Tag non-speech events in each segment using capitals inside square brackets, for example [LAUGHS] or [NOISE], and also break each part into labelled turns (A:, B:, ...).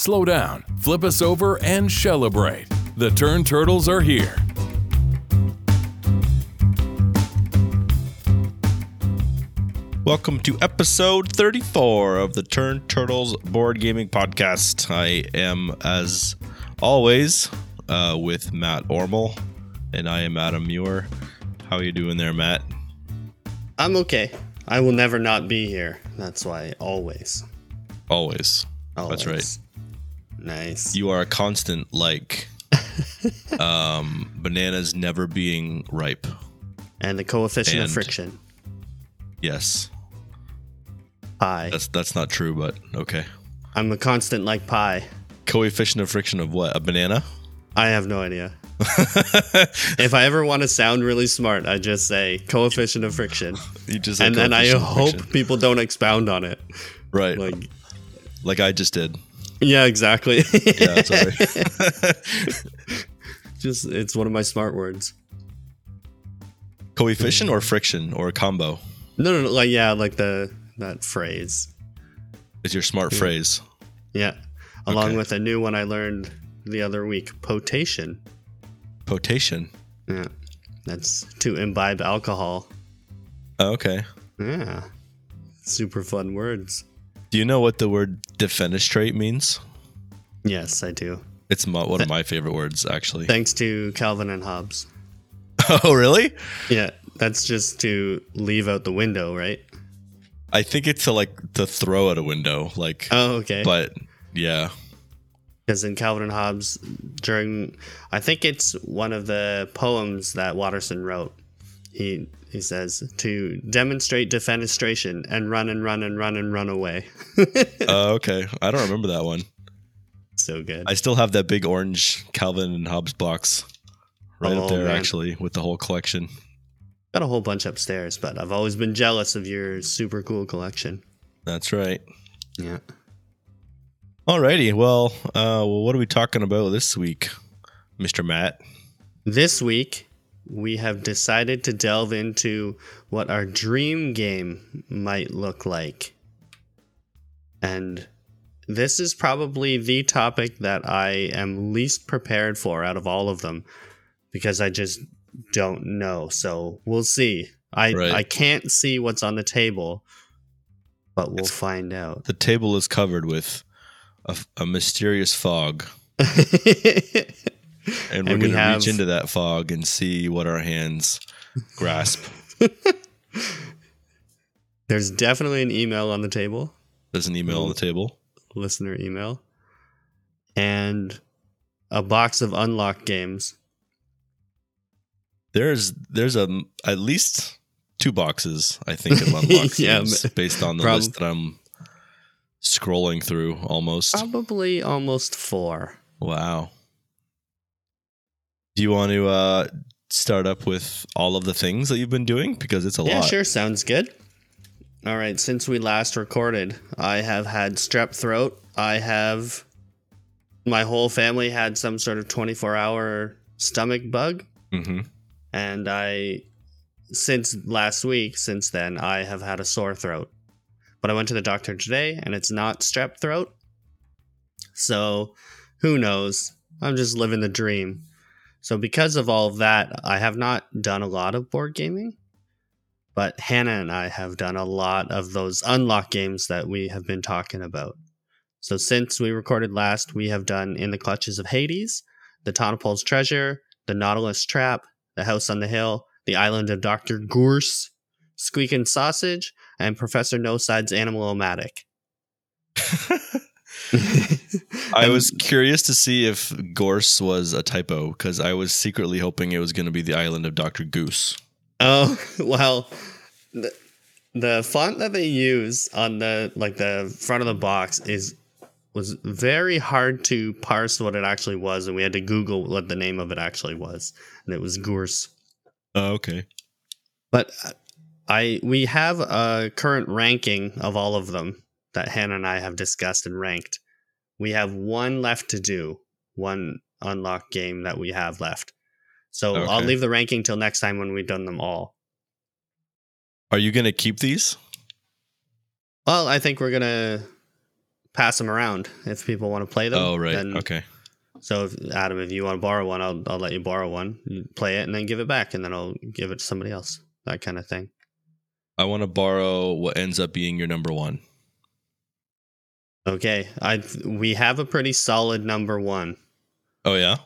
A: Slow down, flip us over, and celebrate. The Turn Turtles are here.
B: Welcome to episode 34 of the Turn Turtles Board Gaming Podcast. I am, as always, uh, with Matt Ormel, and I am Adam Muir. How are you doing there, Matt?
C: I'm okay. I will never not be here. That's why always.
B: Always.
C: always.
B: That's right.
C: Nice.
B: You are a constant, like [LAUGHS] um, bananas never being ripe.
C: and the coefficient
B: And-
C: of friction.
B: Yes,
C: Pi.
B: that's that's not true, but okay.
C: I'm a constant like pi.
B: Coefficient of friction of what? A banana?
C: I have no idea. [LAUGHS] if I ever want to sound really smart, I just say coefficient of friction.
B: You just
C: and then I hope people don't expound on it.
B: right,
C: Like,
B: like I just did.
C: Yeah, exactly. [LAUGHS]
B: Yeah, sorry. [LAUGHS] [LAUGHS]
C: just it's one of my smart words.
B: Coefficient or friction or a combo
C: No, no, no. Like, yeah, like the that phrase.
B: is your smart phrase.
C: Yeah. Along
B: Okay.
C: with a new one I learned the other week, potation.
B: Potation.
C: Yeah. That's to imbibe alcohol.
B: Oh, okay.
C: Yeah. Super fun words.
B: Do you know what the word defenestrate means?
C: Yes, I do.
B: It's my, one of my favorite words, actually.
C: Thanks to Calvin and Hobbes. [LAUGHS]
B: oh, really?
C: Yeah, that's just to leave out the window, right?
B: I think it's to like to throw out a window, like.
C: Oh, okay.
B: But yeah,
C: Because in Calvin and Hobbes, during, I think it's one of the poems that Watterson wrote. He he says to demonstrate defenestration and run and run and run and run away. [LAUGHS]
B: uh, okay. I don't remember that one.
C: so good.
B: I still have that big orange Calvin and Hobbes box right
C: Oh,
B: up there,
C: man.
B: actually, with the whole collection.
C: Got a whole bunch upstairs, but I've always been jealous of your super cool collection.
B: That's right.
C: Yeah.
B: Alrighty. Well, uh, well, what are we talking about this week, Mister Matt?
C: This week, we have decided to delve into what our dream game might look like. And this is probably the topic that I am least prepared for out of all of them because I just don't know. So we'll see. I,
B: Right.
C: I can't see what's on the table, but we'll
B: It's-
C: find out.
B: The table is covered with a, a mysterious fog, [LAUGHS] [LAUGHS] and we're
C: And we
B: going to
C: have-
B: reach into that fog and see what our hands grasp. [LAUGHS]
C: There's definitely an email on the table.
B: There's an email on the table.
C: listener email and a box of unlocked games.
B: There's there's a at least two boxes I think of [LAUGHS] unlocked
C: Yeah,
B: games based on the
C: prob-
B: list that I'm scrolling through. Almost.
C: Probably almost four.
B: Wow. Do you want to uh, start up with all of the things that you've been doing because it's a
C: yeah,
B: lot.
C: Yeah, sure. Sounds good. All right. Since we last recorded, I have had strep throat. I have my whole family had some sort of 24 hour stomach bug.
B: hmm
C: And I, since last week, since then, I have had a sore throat. But I went to the doctor today and it's not strep throat. So who knows? I'm just living the dream. So, because of all of that, I have not done a lot of board gaming. But Hannah and I have done a lot of those unlock games that we have been talking about. So, since we recorded last, we have done In the Clutches of Hades, The Tonipal's Treasure, The Nautilus Trap, The House on the Hill, The Island of Dr. Goorse, Squeakin' Sausage, and Professor Noside's Animal-O-Matic. [LAUGHS] [LAUGHS]
B: I was curious to see if Goorse was a typo because I was secretly hoping it was going to be the island of Dr. Goose.
C: Oh [LAUGHS] well, the, the font that they use on the like the front of the box is was very hard to parse what it actually was, and we had to Google what the name of it actually was, and it was Goorse.
B: Oh, okay.
C: But uh, I we have a current ranking of all of them that Hannah and I have discussed and ranked. We have one left to do, one unlock game that we have left. So I'll leave the ranking till next time when we've done them all.
B: Are you going to keep these?
C: Well, I think we're gonna pass them around if people want to play them.
B: Oh, right.
C: then-
B: okay.
C: So, if, Adam, if you want to borrow one, I'll I'll let you borrow one, you play it, and then give it back, and then I'll give it to somebody else. That kind of thing.
B: I want to borrow what ends up being your number one.
C: Okay, I we have a pretty solid number one.
B: Oh yeah.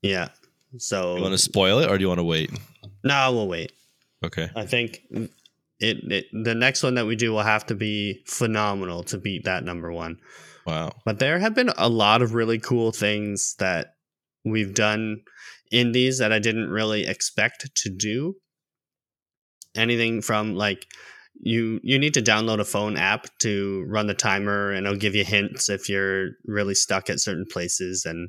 C: Yeah. So
B: You want to spoil it or do you want to wait?
C: no, we'll wait.
B: Okay.
C: I think it, it the next one that we do will have to be phenomenal to beat that number one.
B: Wow.
C: But there have been a lot of really cool things that we've done in these that I didn't really expect to do. Anything from like you you need to download a phone app to run the timer and it'll give you hints if you're really stuck at certain places and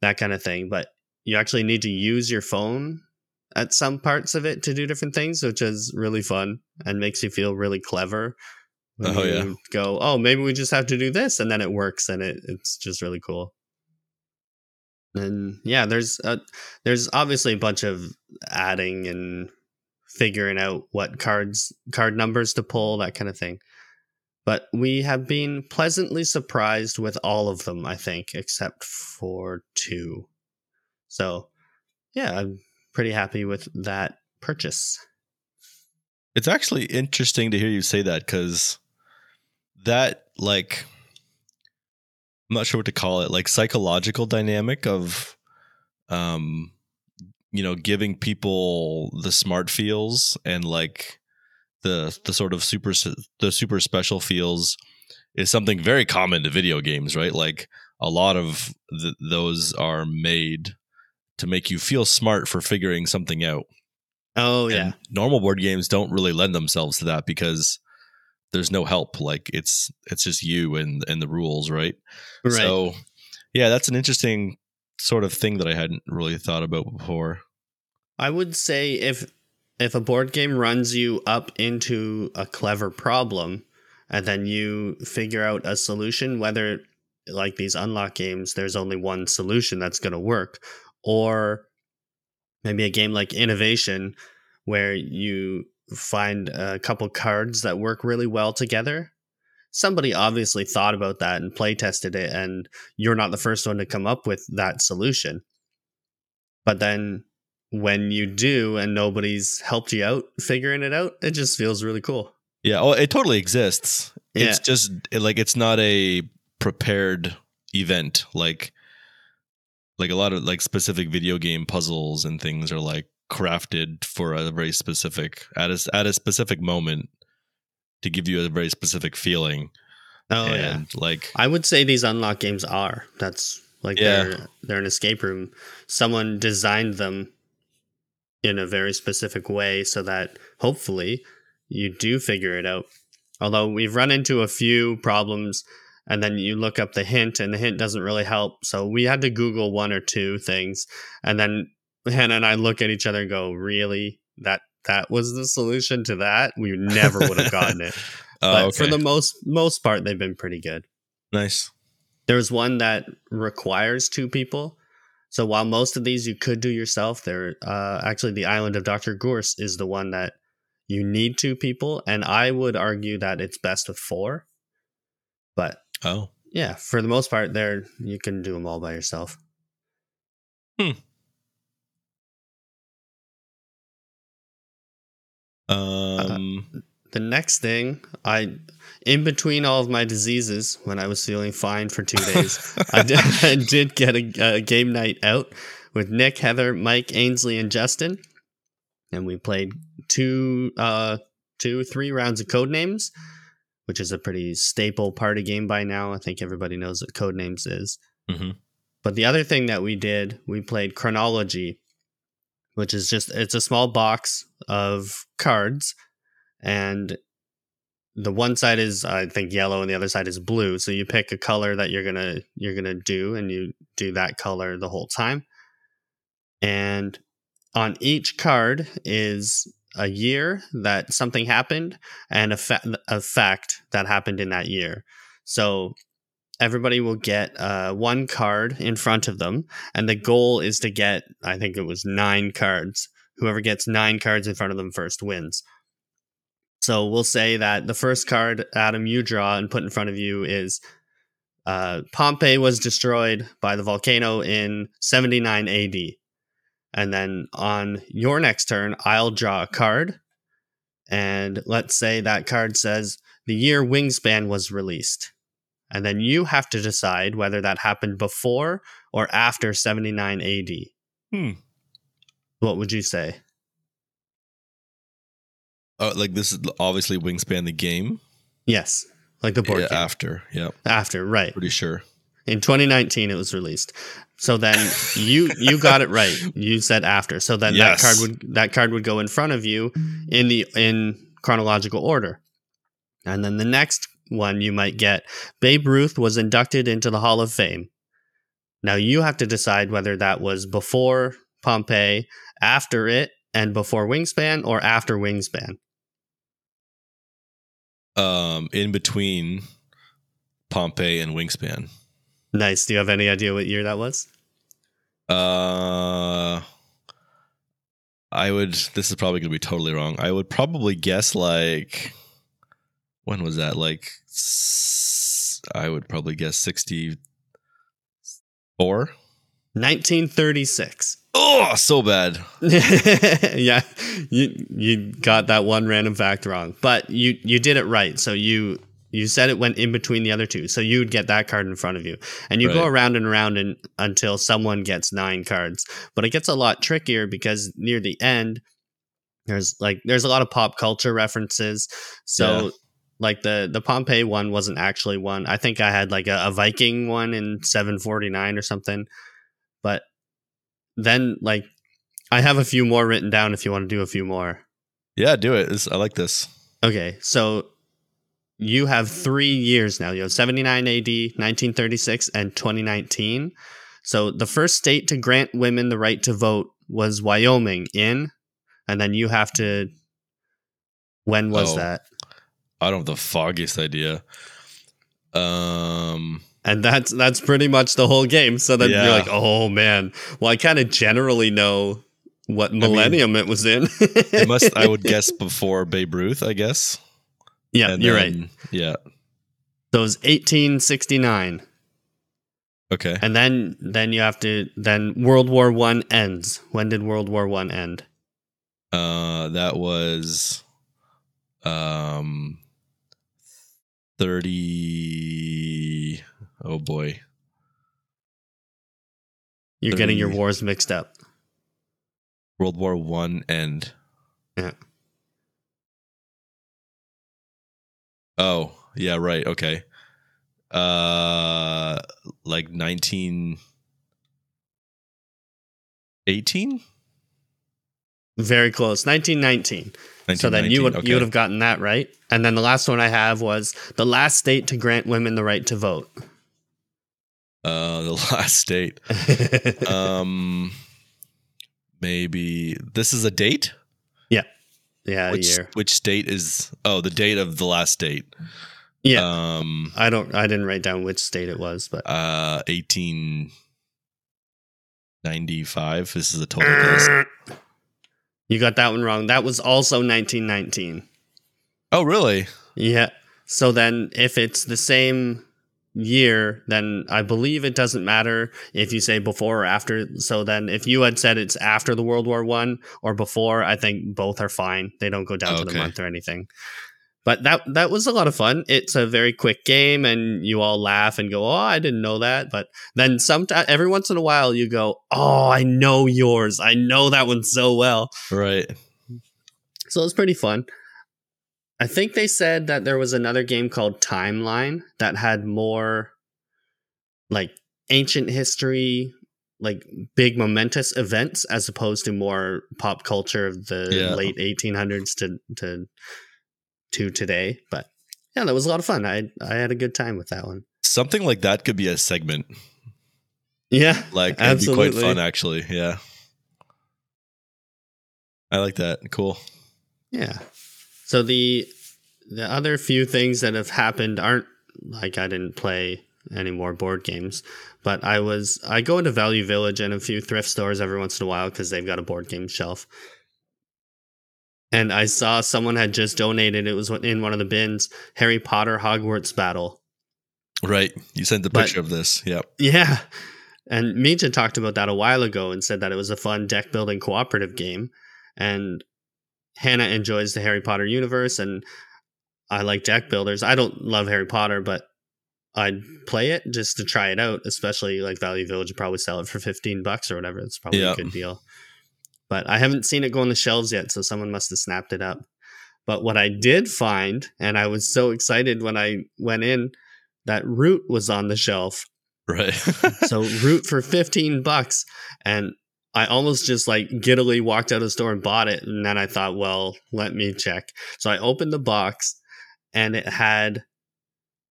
C: that kind of thing. But you actually need to use your phone at some parts of it to do different things, which is really fun and makes you feel really clever. When
B: Oh,
C: you
B: yeah.
C: go, oh, maybe we just have to do this, and then it works, and it, it's just really cool. And yeah, there's a, there's obviously a bunch of adding and figuring out what cards card numbers to pull, that kind of thing. But we have been pleasantly surprised with all of them, I think, except for two. So yeah, I'm pretty happy with that purchase.
B: It's actually interesting to hear you say that because that, like, I'm not sure what to call it, like psychological dynamic of, um, you know, giving people the smart feels and like the the sort of super the super special feels is something very common to video games, right? Like a lot of th- those are made to make you feel smart for figuring something out.
C: Oh yeah.
B: And normal board games don't really lend themselves to that because there's no help. Like it's it's just you and and the rules, right?
C: Right.
B: So yeah, that's an interesting sort of thing that I hadn't really thought about before.
C: I would say if if a board game runs you up into a clever problem and then you figure out a solution whether like these unlock games there's only one solution that's going to work or maybe a game like innovation where you find a couple cards that work really well together somebody obviously thought about that and play tested it and you're not the first one to come up with that solution but then when you do and nobody's helped you out figuring it out, it just feels really cool.
B: Yeah, oh, it totally exists.
C: Yeah.
B: It's just like it's not a prepared event like like a lot of like specific video game puzzles and things are like crafted for a very specific at a at a specific moment to give you a very specific feeling.
C: Oh
B: and like
C: I would say these unlock games are. That's like
B: Yeah.
C: they're they're an escape room. Someone designed them in a very specific way so that hopefully you do figure it out. Although we've run into a few problems and then you look up the hint and the hint doesn't really help. So we had to Google one or two things and then Hannah and I look at each other and go, Really? That that was the solution to that? We never would have gotten it. [LAUGHS]
B: oh,
C: but
B: okay.
C: for the most most part they've been pretty good.
B: nice.
C: There's one that requires two people. So while most of these you could do yourself, there uh, actually the island of Dr. Goorse is the one that you need two people, and I would argue that it's best with four. But
B: Oh.
C: yeah, for the most part, there you can do them all by yourself.
B: Um
C: The next thing, I in between all of my diseases, when I was feeling fine for two days, I [LAUGHS] did, [LAUGHS] I did get a, a game night out with Nick, Heather, Mike, Ainsley, and Justin, and we played two, uh, two, three rounds of Codenames, which is a pretty staple party game by now. I think everybody knows what Codenames is.
B: mhm.
C: But the other thing that we did, we played chronology, which is just it's a small box of cards, and the one side is I think yellow and the other side is blue. So you pick a color that you're gonna you're gonna do, and you do that color the whole time. And on each card is a year that something happened and a, fa- a fact that happened in that year. So everybody will get uh, one card in front of them, and the goal is to get, I think it was nine cards. Whoever gets nine cards in front of them first wins. So we'll say that the first card, Adam, you draw and put in front of you is Uh, Pompeii was destroyed by the volcano in 79 AD. And then on your next turn, I'll draw a card. And let's say that card says the year Wingspan was released. And then you have to decide whether that happened before or after 79 AD.
B: Hmm.
C: What would you say?
B: Uh, like this is obviously Wingspan the game.
C: Yes. Like the board
B: Yeah,
C: game.
B: after. Yeah,
C: After, right.
B: pretty sure.
C: In 2019 it was released. So then you you got it right. You said after. So then
B: Yes.
C: that card would that card would go in front of you in the in chronological order. And then the next one you might get Babe Ruth was inducted into the Hall of Fame. Now you have to decide whether that was before Pompeii, after it, and before Wingspan, or after Wingspan.
B: Um, in between Pompeii and Wingspan.
C: Nice. Do you have any idea what year that was?
B: Uh, I would. This is probably gonna be totally wrong. I would probably guess like when was that? Like I would probably guess sixty four.
C: 1936.
B: Oh, so bad. [LAUGHS]
C: yeah, you you got that one random fact wrong, but you you did it right. So you you said it went in between the other two, so you would get that card in front of you, and you go around and around and, until someone gets nine cards. But it gets a lot trickier because near the end, there's like there's a lot of pop culture references. So.
B: Yeah.
C: Like the the Pompeii one wasn't actually one. I think I had like a, a Viking one in 749 or something. But then like I have a few more written down if you want to do a few more.
B: Yeah, do it. This, I like this.
C: Okay, so you have three years now. You have 79 AD, 1936, and 2019. So the first state to grant women the right to vote was Wyoming in, and then you have to. When was
B: Oh.
C: that?
B: I don't have the foggiest idea. Um,
C: And that's that's pretty much the whole game. So then
B: Yeah.
C: you're like, oh man. Well, I kind of generally know what millennium it was in.
B: it must. I would [LAUGHS] guess before Babe Ruth. I guess.
C: yeah,
B: And
C: you're right.
B: Yeah.
C: So it was 1869.
B: Okay.
C: And then then you have to then World War One ends. When did World War One end?
B: Uh, that was um thirty. Oh boy,
C: You're getting your wars mixed up.
B: World War One end.
C: Yeah.
B: Oh yeah, right. Okay. Uh, like nineteen eighteen.
C: Very close. 1919. So then you would you would have gotten that right. And then the last one I have was the last state to grant women the right to vote.
B: uh the [LAUGHS] last state. [LAUGHS] Um, maybe this is a date.
C: yeah,
B: which
C: year.
B: which state is? Oh, the date of the last date.
C: Yeah.
B: Um.
C: I don't I didn't write down which state it was, but
B: Uh. Eighteen ninety five. This is a total guess. [CLEARS THROAT]
C: You got that one wrong. That was also 1919.
B: Oh, really?
C: Yeah. So then if it's the same year, then I believe it doesn't matter if you say before or after. So then if you had said it's after the World War One or before, I think both are fine. They don't go down to the month or anything. But that that was a lot of fun. It's a very quick game, and you all laugh and go, "Oh, I didn't know that." But then sometimes, every once in a while, you go, "Oh, I know yours. I know that one so well."
B: Right.
C: So it's pretty fun. I think they said that there was another game called Timeline that had more like ancient history, like big momentous events as opposed to more pop culture of the
B: Yeah.
C: late 1800s to to to today, but yeah, that was a lot of fun. I I had a good time with that one.
B: Something like that could be a segment.
C: Yeah.
B: Like it'd be quite
C: Absolutely.
B: fun, actually. Yeah. I like that. Cool.
C: Yeah. So the the other few things that have happened aren't like I didn't play any more board games, but I was I go into Value Village and a few thrift stores every once in a while because they've got a board game shelf. And I saw someone had just donated. It was in one of the bins. Harry Potter Hogwarts Battle.
B: Right. You sent the
C: But-
B: picture of this. Yep.
C: Yeah. And Mija talked about that a while ago and said that it was a fun deck building cooperative game. And Hannah enjoys the Harry Potter universe and I like deck builders. I don't love Harry Potter, but I'd play it just to try it out, especially like Value Village would probably sell it for 15 bucks or whatever. It's probably
B: Yeah.
C: a good deal. But I haven't seen it go on the shelves yet, so someone must have snapped it up. But what I did find, and I was so excited when I went in, that Root was on the shelf
B: Right. [LAUGHS]
C: so root for 15 bucks and i almost just like giddily walked out of the store and bought it and then i thought well let me check so i opened the box and it had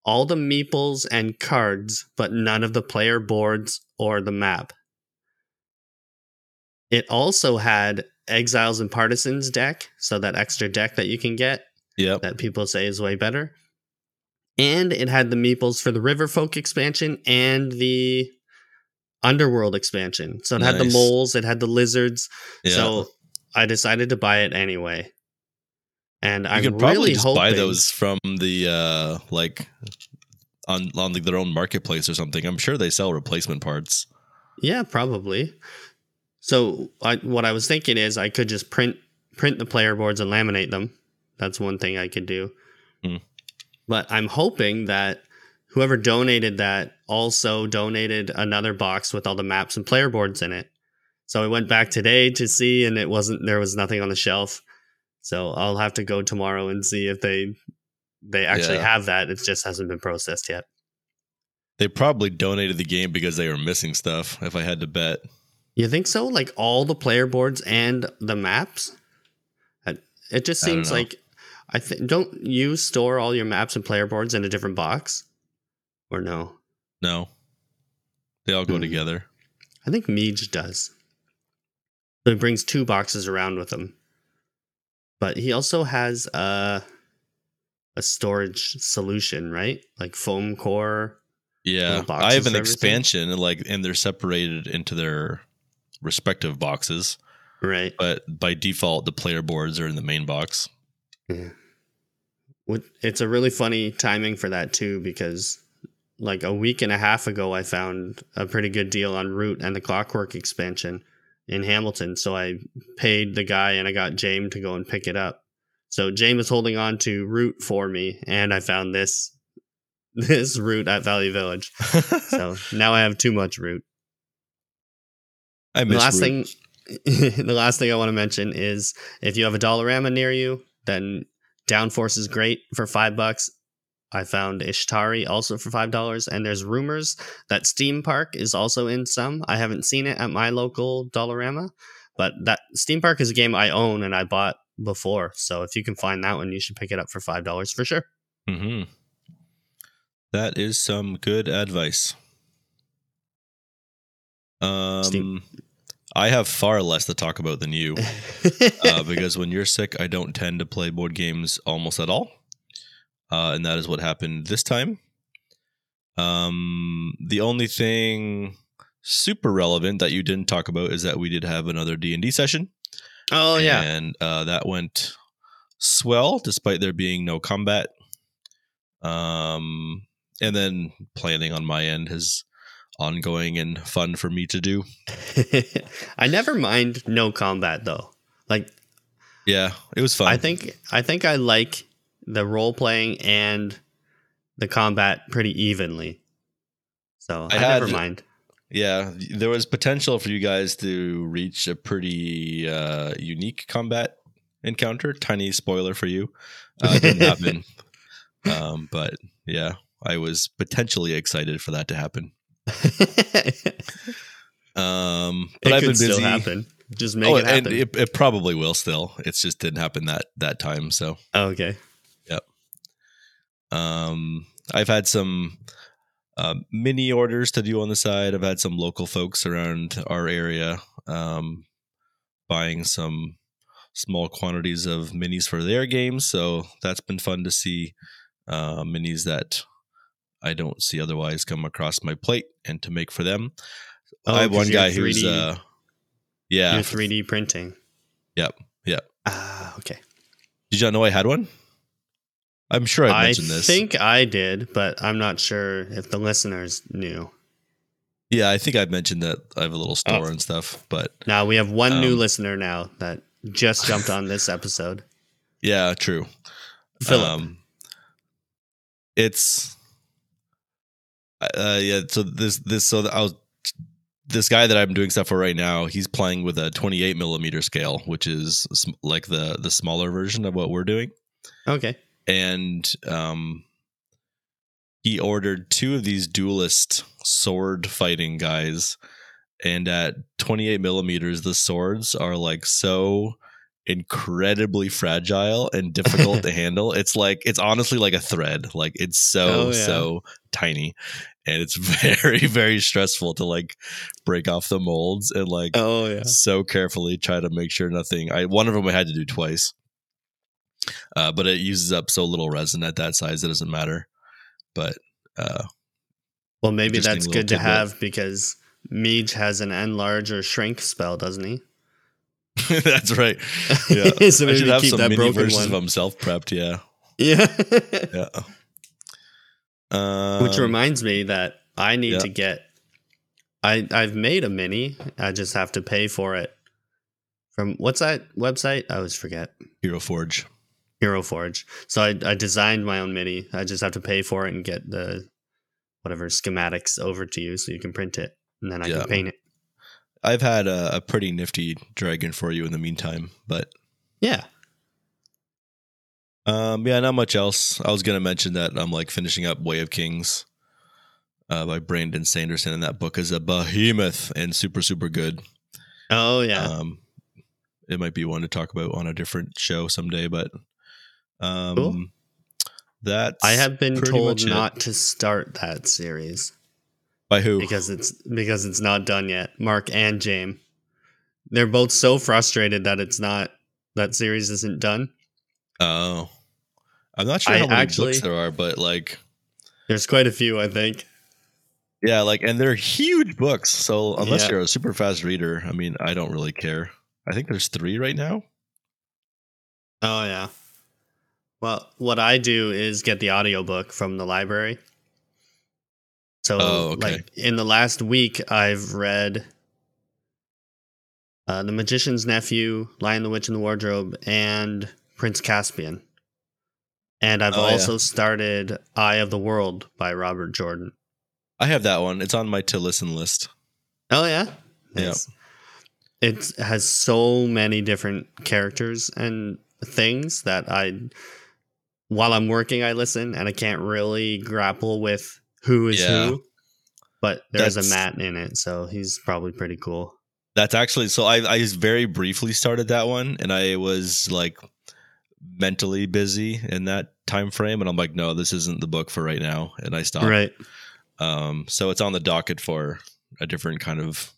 C: all the meeples and cards but none of the player boards or the map it also had exiles and partisans deck so that extra deck that you can get
B: yep.
C: that people say is way better. And it had the meeples for the Riverfolk expansion and the Underworld expansion. So it had the moles, it had the lizards.
B: Yeah.
C: So I decided to buy it anyway. And I'm
B: can probably
C: really
B: just
C: hoping,
B: buy those from the uh like on on like their own marketplace or something. I'm sure they sell replacement parts.
C: Yeah, probably. So I, what I was thinking is I could just print print the player boards and laminate them. That's one thing I could do.
B: Hmm.
C: But I'm hoping that whoever donated that also donated another box with all the maps and player boards in it. So I went back today to see, and it wasn't there was nothing on the shelf. So I'll have to go tomorrow and see if they they actually
B: Yeah.
C: have that. It just hasn't been processed yet.
B: They probably donated the game because they were missing stuff, if I had to bet.
C: You think so? Like all the player boards and the maps? It just seems like I think don't you store all your maps and player boards in a different box? Or no?
B: No. They all go
C: Hmm.
B: together.
C: I think Meej does. So he brings two boxes around with him. But he also has a a storage solution, right? Like foam core.
B: Yeah. I have an
C: everything?
B: expansion and like and they're separated into their respective boxes,
C: Right.
B: but by default the player boards are in the main box.
C: What- It's a really funny timing for that too, because like a week and a half ago, I found a pretty good deal on Root and the Clockwork expansion in Hamilton. So I paid the guy and I got James to go and pick it up. So James is holding on to Root for me, and I found this [LAUGHS] this Root at Value Village. [LAUGHS] So now I have too much Root.
B: I
C: The last
B: Root.
C: thing, [LAUGHS] the last thing I want to mention is if you have a Dollarama near you, then Downforce is great for five bucks. I found Ishtari also for five dollars, and there's rumors that Steam Park is also in some. I haven't seen it at my local Dollarama, but that Steam Park is a game I own and I bought before. So if you can find that one, you should pick it up for five dollars for sure.
B: hmm That is some good advice. Um,
C: Steam-
B: I have far less to talk about than you [LAUGHS] uh, because when you're sick, I don't tend to play board games almost at all, uh, and that is what happened this time. Um, the only thing super relevant that you didn't talk about is that we did have another D and D session.
C: oh yeah,
B: and uh, that went swell despite there being no combat. Um, and then planning on my end is ongoing and fun for me to do. [LAUGHS]
C: I never mind no combat though. Like
B: Yeah, it was fun.
C: I think I think I like the role playing and the combat pretty evenly. So I,
B: I had-
C: never mind.
B: yeah, there was potential for you guys to reach a pretty uh, unique combat encounter. Tiny spoiler for you, uh, didn't happen. [LAUGHS] Um, but yeah, I was potentially excited for that to happen. [LAUGHS] Um, but
C: it
B: I've
C: could
B: been busy.
C: still happen. Just make
B: oh,
C: it happen.
B: and it, it probably will still. It's just didn't happen that that time. So,
C: Oh, okay. Yep.
B: Um, I've had some uh, mini orders to do on the side. I've had some local folks around our area um, buying some small quantities of minis for their games. So that's been fun to see uh, minis that I don't see otherwise come across my plate and to make for them.
C: Oh,
B: I have one guy who's
C: 3D
B: uh, yeah.
C: 3D printing.
B: Yep, yep.
C: Ah, okay.
B: Did you know I had one? I'm sure I
C: I
B: mentioned this.
C: I think I did, but I'm not sure if the listeners knew.
B: yeah, I think I mentioned that I have a little store
C: Oh.
B: and stuff. But
C: Now we have one new
B: Um,
C: listener now that just jumped on this episode. [LAUGHS]
B: yeah, true.
C: Philip.
B: Um, it's uh yeah. So this this so I was this guy that I'm doing stuff for right now. He's playing with a 28 millimeter scale, which is sm- like the the smaller version of what we're doing.
C: okay.
B: and um he ordered two of these duelist sword fighting guys and at 28 millimeters the swords are like so incredibly fragile and difficult to [LAUGHS] handle it's like it's honestly like a thread like it's so
C: Oh, yeah.
B: so tiny and it's [LAUGHS] very very stressful to like break off the molds and like
C: Oh yeah.
B: so carefully try to make sure nothing i one of them i had to do twice uh, but it uses up so little resin at that size it doesn't matter but uh,
C: Well, maybe that's good to have because Meej has an enlarge or shrink spell, doesn't he? [LAUGHS]
B: that's right yeah [LAUGHS]
C: so
B: i should have
C: keep
B: some
C: that
B: mini versions
C: one.
B: of himself prepped. yeah
C: Yeah. [LAUGHS]
B: yeah um,
C: Which reminds me that I need
B: yeah.
C: to get. I I've made a mini. I just have to pay for it. From what's that website? I always forget.
B: hero forge
C: Hero Forge. So I I designed my own mini. I just have to pay for it and get the whatever schematics over to you so you can print it and then I
B: Yeah.
C: can paint it.
B: I've had a, a pretty nifty dragon for you in the meantime but
C: Yeah.
B: Um, yeah, not much else. I was gonna mention that I'm like finishing up Way of Kings, uh, by Brandon Sanderson, and that book is a behemoth and super super good.
C: Oh yeah.
B: Um, it might be one to talk about on a different show someday, but um,
C: Cool.
B: that's
C: I have been told
B: it.
C: not to start that series
B: by who?
C: because it's because it's not done yet. Mark and James. They're both so frustrated that it's not that series isn't done.
B: Oh, I'm not sure
C: I
B: how many
C: actually-
B: books there are, but like,
C: There's quite a few, I think.
B: yeah, like, and they're huge books. So unless
C: Yeah.
B: you're a super fast reader, I mean, I don't really care. I think there's three right now.
C: Oh yeah. Well, what I do is get the audiobook from the library. So
B: Oh, okay.
C: like in the last week I've read uh, The Magician's Nephew, Lion the Witch in the Wardrobe, and Prince Caspian. And I've
B: Oh, yeah.
C: also started Eye of the World by Robert Jordan.
B: I have that one. It's on my to listen list.
C: Oh yeah.
B: Yeah.
C: It has so many different characters and things that I while I'm working I listen and I can't really grapple with who is
B: Yeah.
C: who. But there's a
B: That's-
C: Matt in it, so he's probably pretty cool.
B: That's actually so. I I just very briefly started that one, and I was like mentally busy in that time frame, and I'm like, no, this isn't the book for right now, and I stopped.
C: Right.
B: Um, so it's on the docket for a different kind of,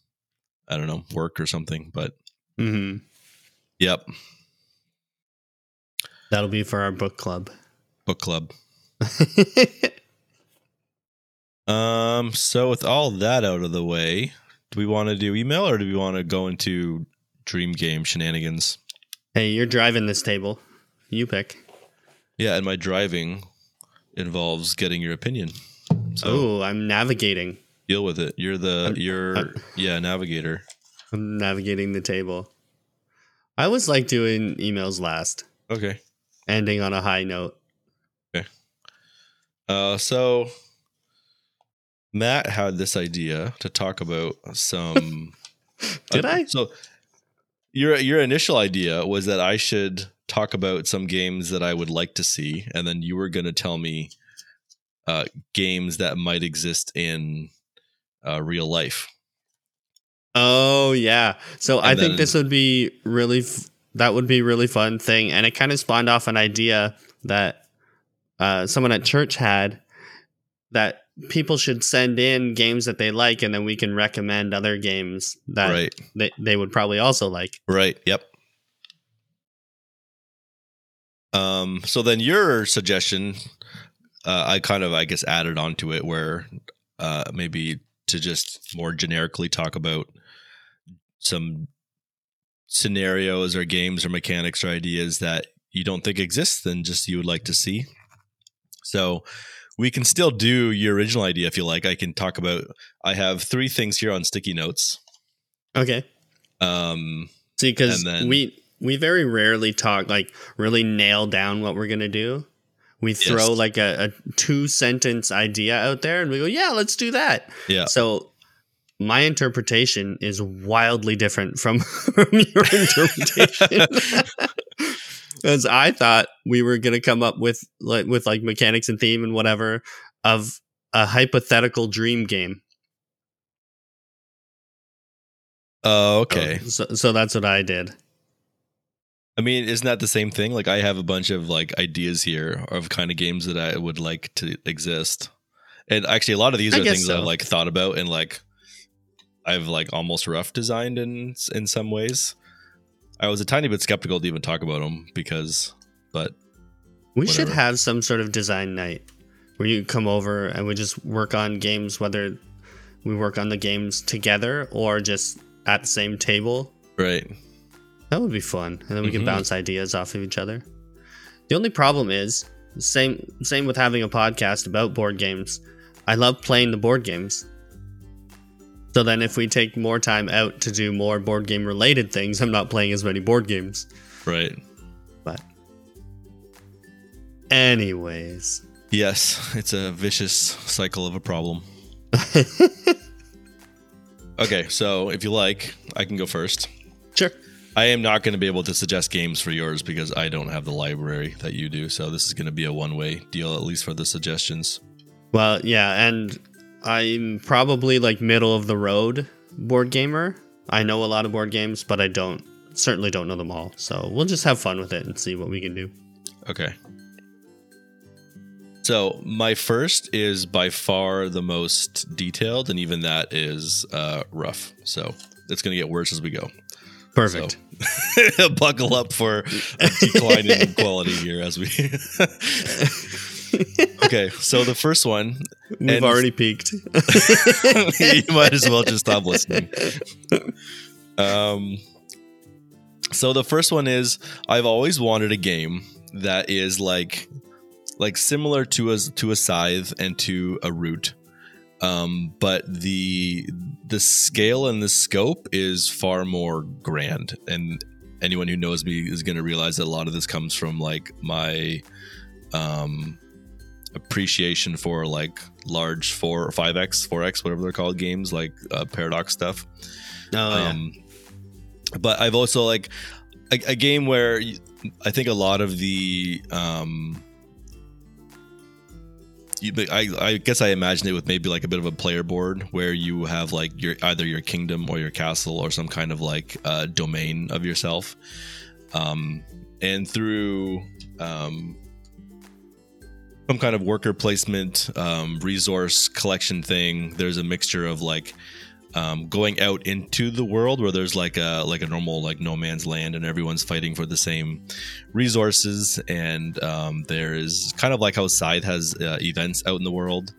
B: I don't know, work or something. But
C: hmm
B: yep,
C: That'll be for our book club.
B: book club. [LAUGHS] Um, so with all that out of the way, do we want to do email or do we want to go into dream game shenanigans?
C: hey, you're driving this table. You pick.
B: Yeah, and my driving involves getting your opinion. So
C: oh, I'm navigating.
B: deal with it. You're the
C: I'm-
B: you're
C: I'm-
B: yeah navigator.
C: I'm navigating the table. I always like doing emails last,
B: Okay.
C: ending on a high note. Okay.
B: Uh, so Matt had this idea to talk about some. [LAUGHS]
C: Did
B: uh,
C: I?
B: So your your initial idea was that I should talk about some games that I would like to see, and then you were going to tell me uh, games that might exist in uh, real life.
C: Oh yeah. So I
B: And
C: think this would be really f- that would be a really fun thing, and it kind of spawned off an idea that uh, someone at church had that people should send in games that they like, and then we can recommend other games that
B: right.
C: they, they would probably also like.
B: Right. Yep. Um. So then your suggestion, uh, I kind of I guess added onto it where, uh, maybe to just more generically talk about some scenarios or games or mechanics or ideas that you don't think exist then just you would like to see. So we can still do your original idea if you like. I can talk about. I have three things here on sticky notes.
C: Okay.
B: Um,
C: See, because we we very rarely talk like really nail down what we're gonna do. We throw
B: Yes.
C: like a, a two sentence idea out there, and we go, "Yeah, let's do that."
B: yeah.
C: So my interpretation is wildly different from, [LAUGHS] from your [LAUGHS] interpretation. [LAUGHS] Because I thought we were gonna come up with like with like mechanics and theme and whatever of a hypothetical dream game.
B: Oh,
C: So-
B: okay.
C: So, so that's what I did.
B: I mean, isn't that the same thing? Like, I have a bunch of like ideas here of kind of games that I would like to exist, and actually, a lot of these
C: I
B: are things
C: so.
B: I've like thought about and like I've like almost rough designed in in some ways. I was a tiny bit skeptical to even talk about them because, but
C: We should have some sort of design night where you come over and we just work on games, whether we work on the games together or just at the same table.
B: right,
C: That would be fun, and then we
B: Mhm.
C: can bounce ideas off of each other. The only problem is same same with having a podcast about board games. I love playing the board games. So then, if we take more time out to do more board game related things, I'm not playing as many board games.
B: right,
C: But, anyways,
B: yes, [LAUGHS] it's a vicious cycle of a problem. [LAUGHS] Okay, so if you like, I can go first.
C: sure.
B: I am not going to be able to suggest games for yours because I don't have the library that you do. So this is going to be a one way deal, at least for the suggestions.
C: Well, yeah, and I'm probably like middle of the road board gamer. I know a lot of board games, but I don't certainly don't know them all. So we'll just have fun with it and see what we can do.
B: Okay. So my first is by far the most detailed, and even that is uh, rough. So it's going to get worse as we go.
C: Perfect.
B: So [LAUGHS] buckle up for a decline in [LAUGHS] quality here as we. [LAUGHS] okay, so the first one
C: We've already peaked. [LAUGHS]
B: you might as well just stop listening. Um, so the first one is I've always wanted a game that is like like similar to a to a scythe and to a root, um, but the the scale and the scope is far more grand. And anyone who knows me is going to realize that a lot of this comes from like my um appreciation for like large four or five X, four X, whatever they're called games, like uh, Paradox stuff.
C: Oh, yeah.
B: Um, but I've also like a, a game where I think a lot of the um, you, I, I guess I imagine it with maybe like a bit of a player board where you have like your either your kingdom or your castle or some kind of like uh, domain of yourself, um, and through um, some kind of worker placement um, resource collection thing. There's a mixture of like um, going out into the world where there's like a like a normal like no man's land and everyone's fighting for the same resources and um, there's kind of like how Scythe has uh, events out in the world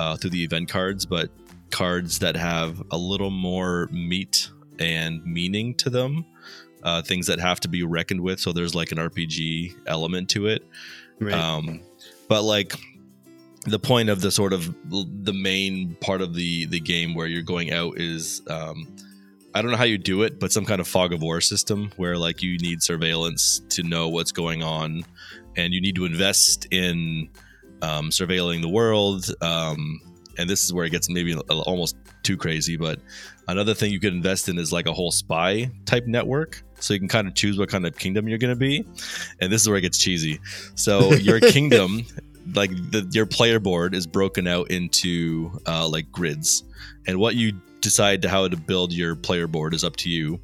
B: uh, through the event cards, but cards that have a little more meat and meaning to them. Uh, things that have to be reckoned with, so there's like an RPG element to it.
C: right.
B: Um, but like the point of the sort of the main part of the the game where you're going out is um, I don't know how you do it, but some kind of fog of war system where like you need surveillance to know what's going on, and you need to invest in um, surveilling the world. Um, and this is where it gets maybe almost too crazy. But another thing you could invest in is like a whole spy type network, so you can kind of choose what kind of kingdom you're going to be. And this is where it gets cheesy. So [LAUGHS] your kingdom, like the, your player board, is broken out into uh, like grids, and what you decide to how to build your player board is up to you.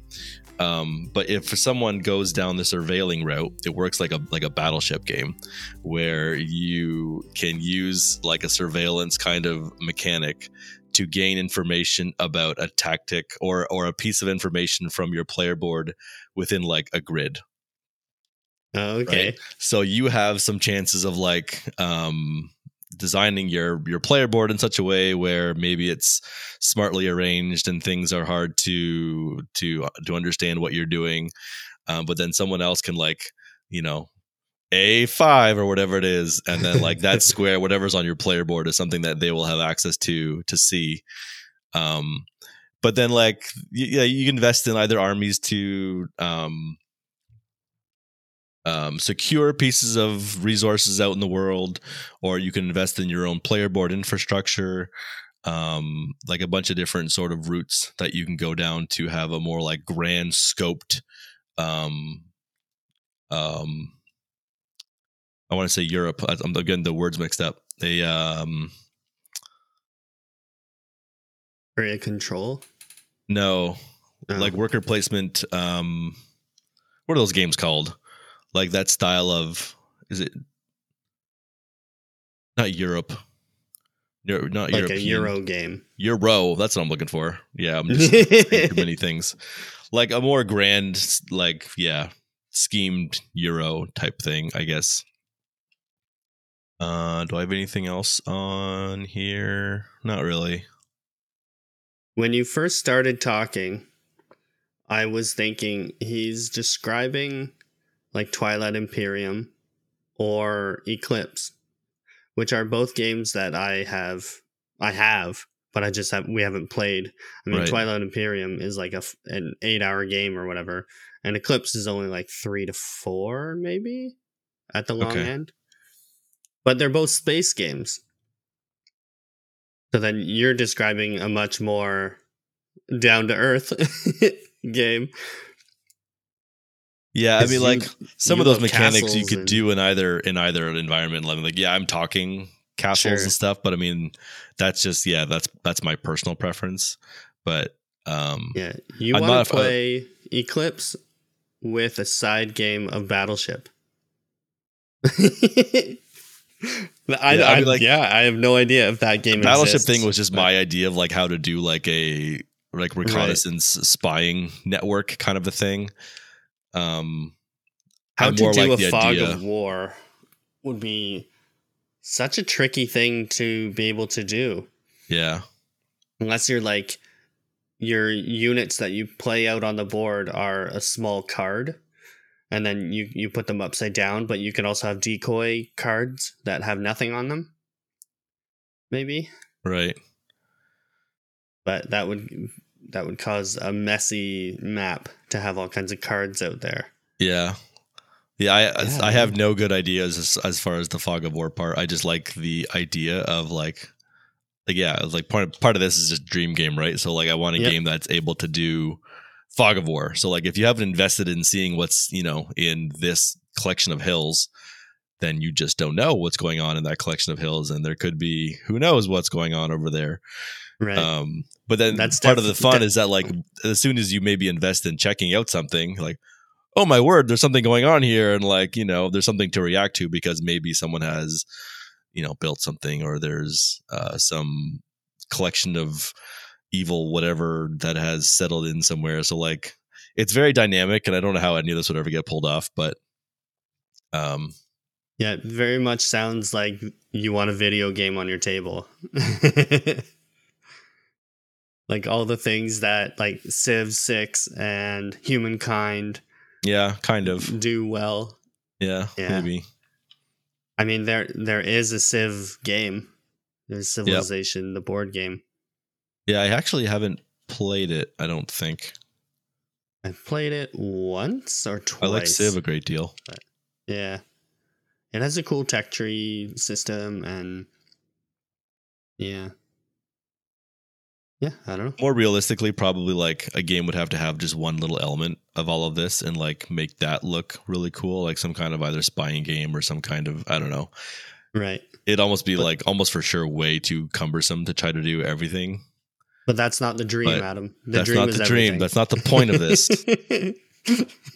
B: Um, but if someone goes down the surveilling route, it works like a like a battleship game, where you can use like a surveillance kind of mechanic to gain information about a tactic or or a piece of information from your player board within like a grid.
C: Okay.
B: right? So you have some chances of like um designing your your player board in such a way where maybe it's smartly arranged and things are hard to to to understand what you're doing um, but then someone else can like you know A5 or whatever it is. And then like that [LAUGHS] square, whatever's on your player board is something that they will have access to to see. Um, but then like yeah, you invest in either armies to um, um, secure pieces of resources out in the world, or you can invest in your own player board infrastructure. Um, like a bunch of different sort of routes that you can go down to have a more like grand scoped um, um, I want to say Europe. I'm getting the words mixed up. They um
C: area control.
B: No,
C: Oh.
B: like worker placement. Um, what are those games called? Like that style of is it not Europe? Euro- not
C: like
B: European.
C: a Euro game.
B: Euro. That's what I'm looking for. Yeah, I'm just [LAUGHS] saying too many things. Like a more grand, like yeah, schemed Euro type thing, I guess. Uh, do I have anything else on here? Not really.
C: when you first started talking, I was thinking he's describing like Twilight Imperium or Eclipse, which are both games that I have I have, but I just have we haven't played. I mean,
B: Right.
C: Twilight Imperium is like a an 8-hour game or whatever, and Eclipse is only like 3 to 4 maybe at the long
B: Okay.
C: end. But they're both space games. So then you're describing a much more down to earth [LAUGHS] game.
B: Yeah, I mean,
C: you-
B: like some
C: you
B: of those mechanics you could
C: and-
B: do in either in either environment. Like, like, yeah, I'm talking castles
C: Sure.
B: and stuff, but I mean, that's just yeah, that's that's my personal preference. But um,
C: Yeah, you want to play Eclipse with a side game of Battleship. [LAUGHS] I,
B: Yeah,
C: I,
B: I like-
C: yeah, I have no idea if that game
B: Battleship
C: exists,
B: thing was just my idea of like how to do like a like reconnaissance spying network kind of a thing. Um,
C: how to do
B: like
C: a fog
B: idea-
C: of war would be such a tricky thing to be able to do.
B: Yeah,
C: unless you're like your units that you play out on the board are a small card and then you you put them upside down but you can also have decoy cards that have nothing on them maybe
B: right.
C: but that would that would cause a messy map to have all kinds of cards out there
B: Yeah. Yeah, I
C: Yeah,
B: I have no good ideas as, as far as the fog of war part. I just like the idea of like like yeah, like part part of this is just dream game, right? So like I want a
C: Yep.
B: game that's able to do fog of war. So like if you haven't invested in seeing what's, you know, in this collection of hills, then you just don't know what's going on in that collection of hills and there could be who knows what's going on over there.
C: right
B: Um, but then
C: That's
B: part of the fun
C: de-
B: is that like as soon as you maybe invest in checking out something, like, oh my word, there's something going on here, and like you know, there's something to react to because maybe someone has, you know, built something or there's uh, some collection of evil whatever that has settled in somewhere. So like, it's very dynamic, and I don't know how any of this would ever get pulled off, but um,
C: yeah it very much sounds like you want a video game on your table [LAUGHS] like all the things that like civ 6 and humankind
B: yeah, kind of,
C: do well
B: yeah,
C: Yeah.
B: maybe.
C: I mean, there there is a Civ game. There's Civilization, the board game.
B: Yeah, I actually haven't played it. I don't think.
C: I played it once or twice.
B: I like Civ a great deal.
C: Yeah, it has a cool tech tree system, and yeah, yeah. I don't know.
B: more realistically probably like a game would have to have just one little element of all of this and like make that look really cool like some kind of either spying game or some kind of i don't know
C: Right,
B: it'd almost be
C: But-
B: like almost for sure way too cumbersome to try to do everything
C: but that's not the dream,
B: But
C: Adam. The
B: that's
C: dream
B: not the dream
C: everything.
B: that's not the point of this [LAUGHS]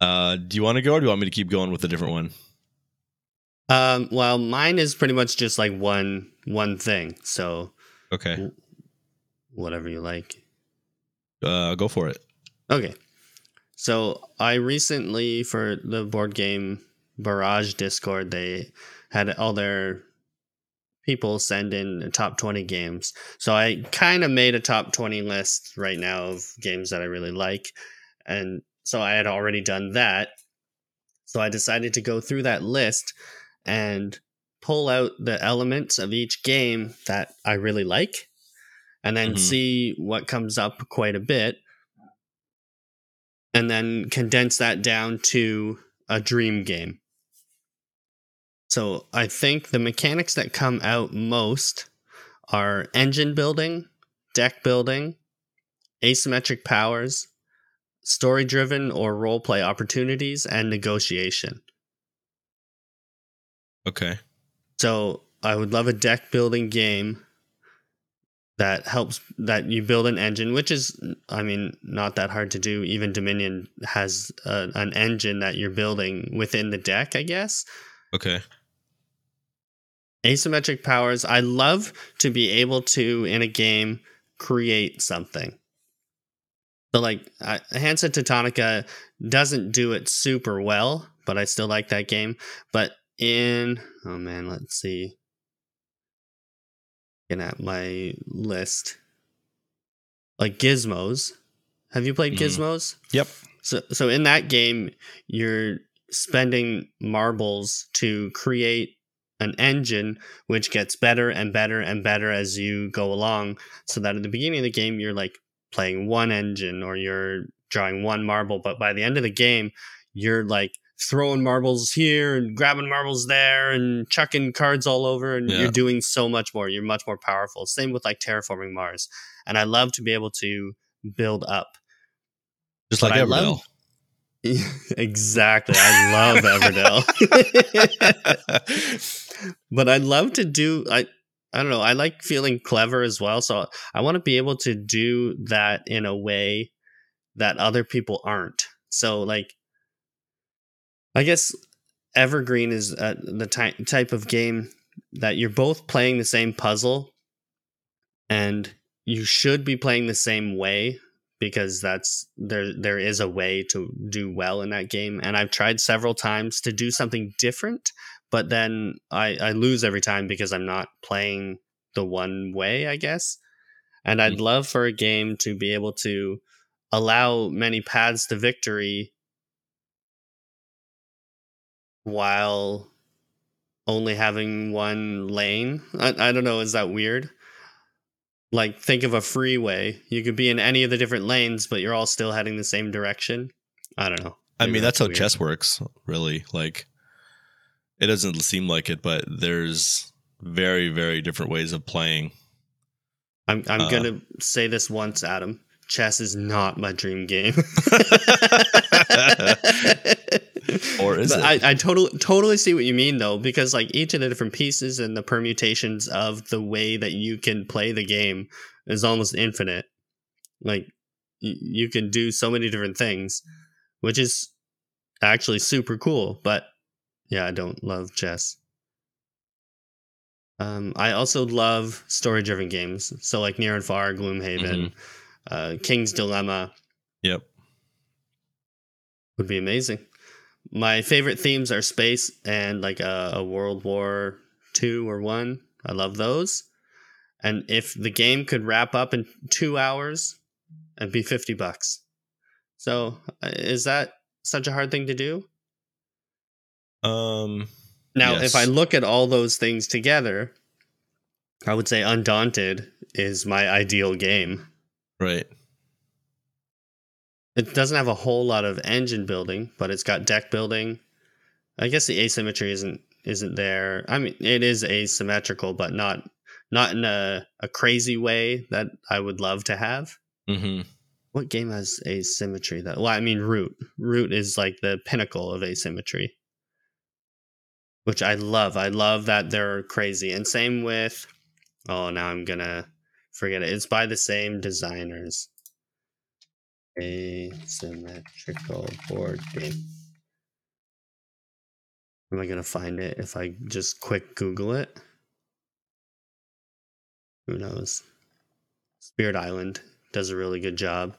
B: uh do you want to go or do you want me to keep going with a different one
C: um. Well, mine is pretty much just like one one thing. So
B: okay
C: whatever you like.
B: uh go for it
C: Okay. So I recently for the board game Barrage Discord, they had all their people send in top 20 games. So I kind of made a top 20 list right now of games that I really like. And so I had already done that. So I decided to go through that list and pull out the elements of each game that I really like and then
B: Mhm.
C: see what comes up quite a bit and then condense that down to a dream game. So I think the mechanics that come out most are engine building, deck building, asymmetric powers, story driven or role play opportunities, and negotiation.
B: Okay.
C: So I would love a deck building game that helps that you build an engine, which is, I mean, not that hard to do. Even Dominion has a, an engine that you're building within the deck, I guess.
B: Okay.
C: Asymmetric powers. I love to be able to, in a game, create something. So, like, uh, Hansa Teutonica doesn't do it super well, but I still like that game. But in, oh man, let's see. Looking at my list. Like Gizmos. Have you played
B: Mhm.
C: Gizmos?
B: Yep.
C: So, so in that game, you're spending marbles to create an engine which gets better and better and better as you go along. So that at the beginning of the game, you're like playing one engine or you're drawing one marble, but by the end of the game, you're like throwing marbles here and grabbing marbles there and chucking cards all over, and
B: Yeah.
C: you're doing so much more. You're much more powerful. Same with like terraforming Mars. And I love to be able to build up.
B: Just like
C: I love- [LAUGHS] exactly. I love Everdell. [LAUGHS] but I'd love to do I I don't know, I like feeling clever as well. So I want to be able to do that in a way that other people aren't. So like I guess Evergreen is uh, the ty- type of game that you're both playing the same puzzle and you should be playing the same way because that's there there is a way to do well in that game and I've tried several times to do something different but then I I lose every time because I'm not playing the one way I guess and I'd mm. love for a game to be able to allow many paths to victory while only having one lane. I, I don't know, is that weird? Like, think of a freeway. You could be in any of the different lanes, but you're all still heading the same direction. I don't know.
B: I
C: Maybe
B: mean, that's how
C: weird.
B: chess works, really. Like, it doesn't seem like it, but there's very, very different ways of playing.
C: I'm, I'm
B: uh,
C: gonna say this once, Adam. Chess is not my dream game. [LAUGHS]
B: Or is
C: But
B: it?
C: I, I totally totally see what you mean though, because like each of the different pieces and the permutations of the way that you can play the game is almost infinite. Like y- you can do so many different things, which is actually super cool. But yeah, I don't love chess. Um, I also love story-driven games, so like Near and Far, Gloomhaven, uh, King's Dilemma
B: Yep.
C: would be amazing. My favorite themes are space and like a, a World War Two or one. I love those. And if the game could wrap up in two hours, and be fifty bucks. So uh, is that such a hard thing to do?
B: Um.
C: Now,
B: Yes.
C: if I look at all those things together, I would say Undaunted is my ideal game.
B: Right.
C: It doesn't have a whole lot of engine building, but it's got deck building. I guess the asymmetry isn't isn't there. I mean, it is asymmetrical, but not not in a, a crazy way that I would love to have.
B: Mm-hmm.
C: What game has asymmetry? That well, I mean, Root. Root is like the pinnacle of asymmetry, which I love. I love that they're crazy, and same with. Oh, now I'm gonna forget it. It's by the same designers. Asymmetrical board game. Am I gonna find it if I just quick Google it? Who knows? Spirit Island does a really good job.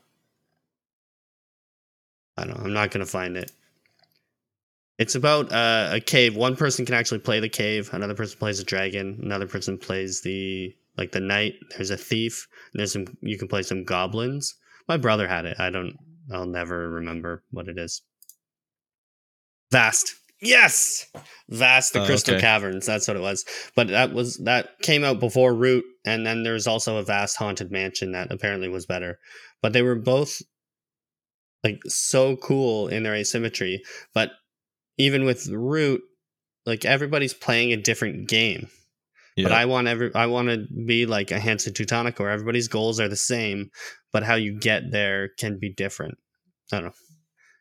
C: I don't. I'm not gonna find it. It's about uh, a cave. One person can actually play the cave. Another person plays a dragon. Another person plays the like the knight. There's a thief. And there's some. You can play some goblins. My brother had it. I don't. I'll never remember what it is. Vast. Yes. Vast the
B: Oh,
C: Crystal
B: okay.
C: Caverns. That's what it was. But that was that came out before Root, and then there's also a Vast Haunted Mansion that apparently was better. But they were both like so cool in their asymmetry. But even with Root, like everybody's playing a different game.
B: Yeah.
C: But I want every I want to be like a Hansa Teutonica where everybody's goals are the same, but how you get there can be different. I don't know.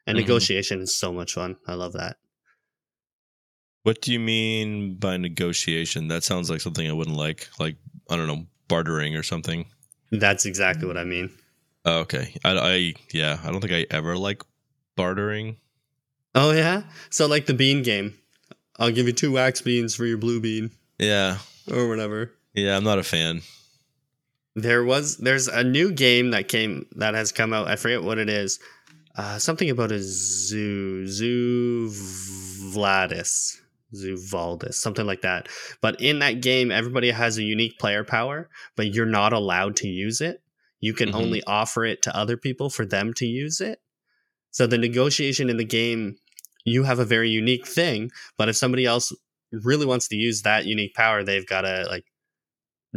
C: And
B: Mhm.
C: negotiation is so much fun. I love that.
B: what do you mean by negotiation? That sounds like something I wouldn't like. Like I don't know, bartering or something.
C: That's exactly what I mean.
B: Oh, okay. I, I yeah. I don't think I ever like bartering.
C: Oh yeah. So like the bean game. I'll give you two wax beans for your blue bean
B: Yeah.
C: Or whatever.
B: Yeah. I'm not a fan.
C: There was there's a new game that came that has come out. I forget what it is. Uh, something about a zoo, zoo Vladis, zoo Valdis, something like that. But in that game, everybody has a unique player power, but you're not allowed to use it. You can
B: Mhm.
C: only offer it to other people for them to use it. So the negotiation in the game, you have a very unique thing, but if somebody else really wants to use that unique power, they've got to like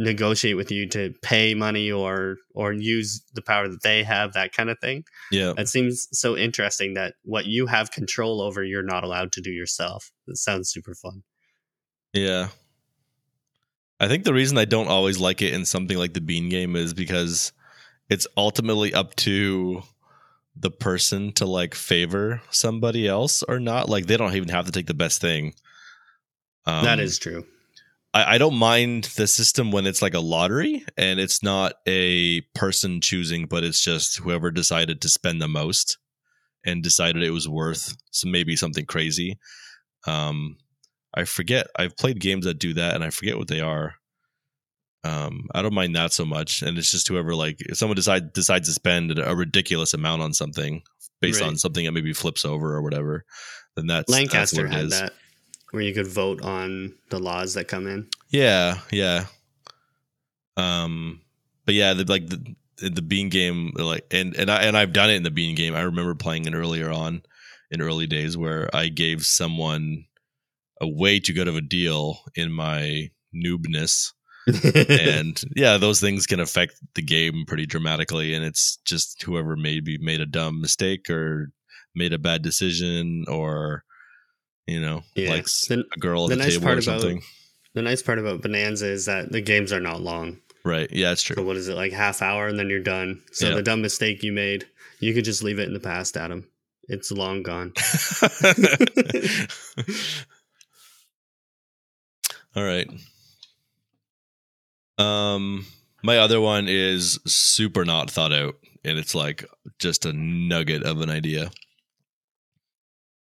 C: negotiate with you to pay money or or use the power that they have that kind of thing
B: Yeah.
C: it seems so interesting that what you have control over you're not allowed to do yourself it sounds super fun
B: Yeah. I think the reason I don't always like it in something like the bean game is because it's ultimately up to the person to like favor somebody else or not. Like they don't even have to take the best thing. Um,
C: that is true
B: I, I don't mind the system when it's like a lottery and it's not a person choosing, but it's just whoever decided to spend the most and decided it was worth some maybe something crazy. Um, I forget. I've played games that do that, and I forget what they are. Um, I don't mind that so much, and it's just whoever like if someone decide decides to spend a ridiculous amount on something based on something that maybe flips over or whatever, then that's that's
C: lancaster
B: what it
C: had
B: is.
C: that where you could vote on the laws that come in
B: Yeah, yeah. Um, but yeah, the, like the the bean game, like and and I and I've done it in the bean game. I remember playing it earlier on in early days where I gave someone a way too good of a deal in my noobness, [LAUGHS] and yeah, those things can affect the game pretty dramatically. And it's just whoever maybe made a dumb mistake or made a bad decision or you know
C: yeah
B: likes
C: the,
B: a girl at
C: the
B: the,
C: nice
B: table
C: part
B: or
C: about-
B: something.
C: the nice part about Bohnanza is that the games are not long
B: Right. Yeah, it's
C: so
B: true.
C: what is it like half hour and then you're done so
B: Yeah.
C: the dumb mistake you made you could just leave it in the past adam it's long gone [LAUGHS] [LAUGHS]
B: All right. Um my other one is super not thought out and it's like just a nugget of an idea.